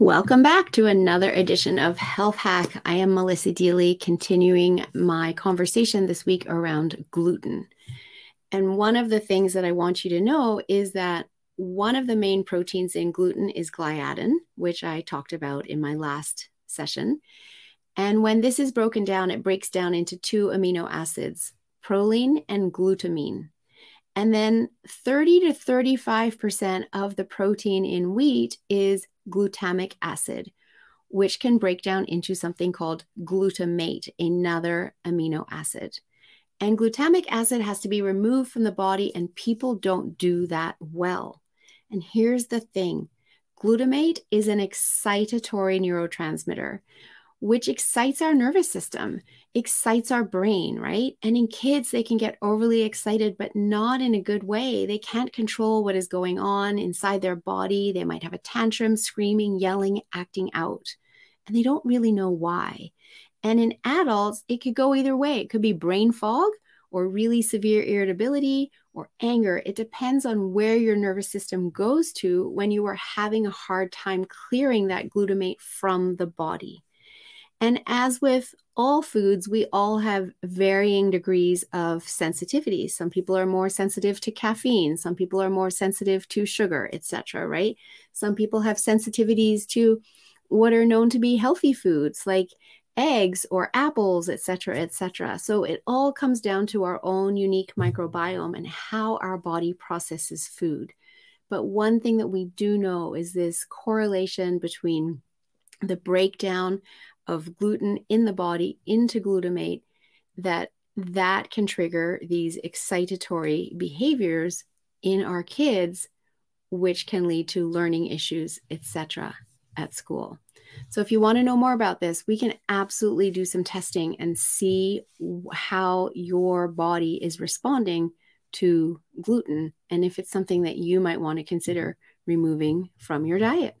Welcome back to another edition of Health Hack. I am Melissa Deely, continuing my conversation this week around gluten. And one of the things that I want you to know is that one of the main proteins in gluten is gliadin, which I talked about in my last session. And when this is broken down, it breaks down into two amino acids, proline and glutamine. And then 30 to 35% of the protein in wheat is glutamic acid, which can break down into something called glutamate, another amino acid. And glutamic acid has to be removed from the body, and people don't do that well. And here's the thing glutamate is an excitatory neurotransmitter, which excites our nervous system, excites our brain, right? And in kids, they can get overly excited, but not in a good way. They can't control what is going on inside their body. They might have a tantrum, screaming, yelling, acting out, and they don't really know why. And in adults, it could go either way. It could be brain fog or really severe irritability or anger. It depends on where your nervous system goes to when you are having a hard time clearing that glutamate from the body. And as with all foods, we all have varying degrees of sensitivity. Some people are more sensitive to caffeine, some people are more sensitive to sugar, etc., right? Some people have sensitivities to what are known to be healthy foods like eggs or apples, etc., etc. So it all comes down to our own unique microbiome and how our body processes food. But one thing that we do know is this correlation between the breakdown of gluten in the body into glutamate that that can trigger these excitatory behaviors in our kids which can lead to learning issues etc at school. So if you want to know more about this we can absolutely do some testing and see how your body is responding to gluten and if it's something that you might want to consider removing from your diet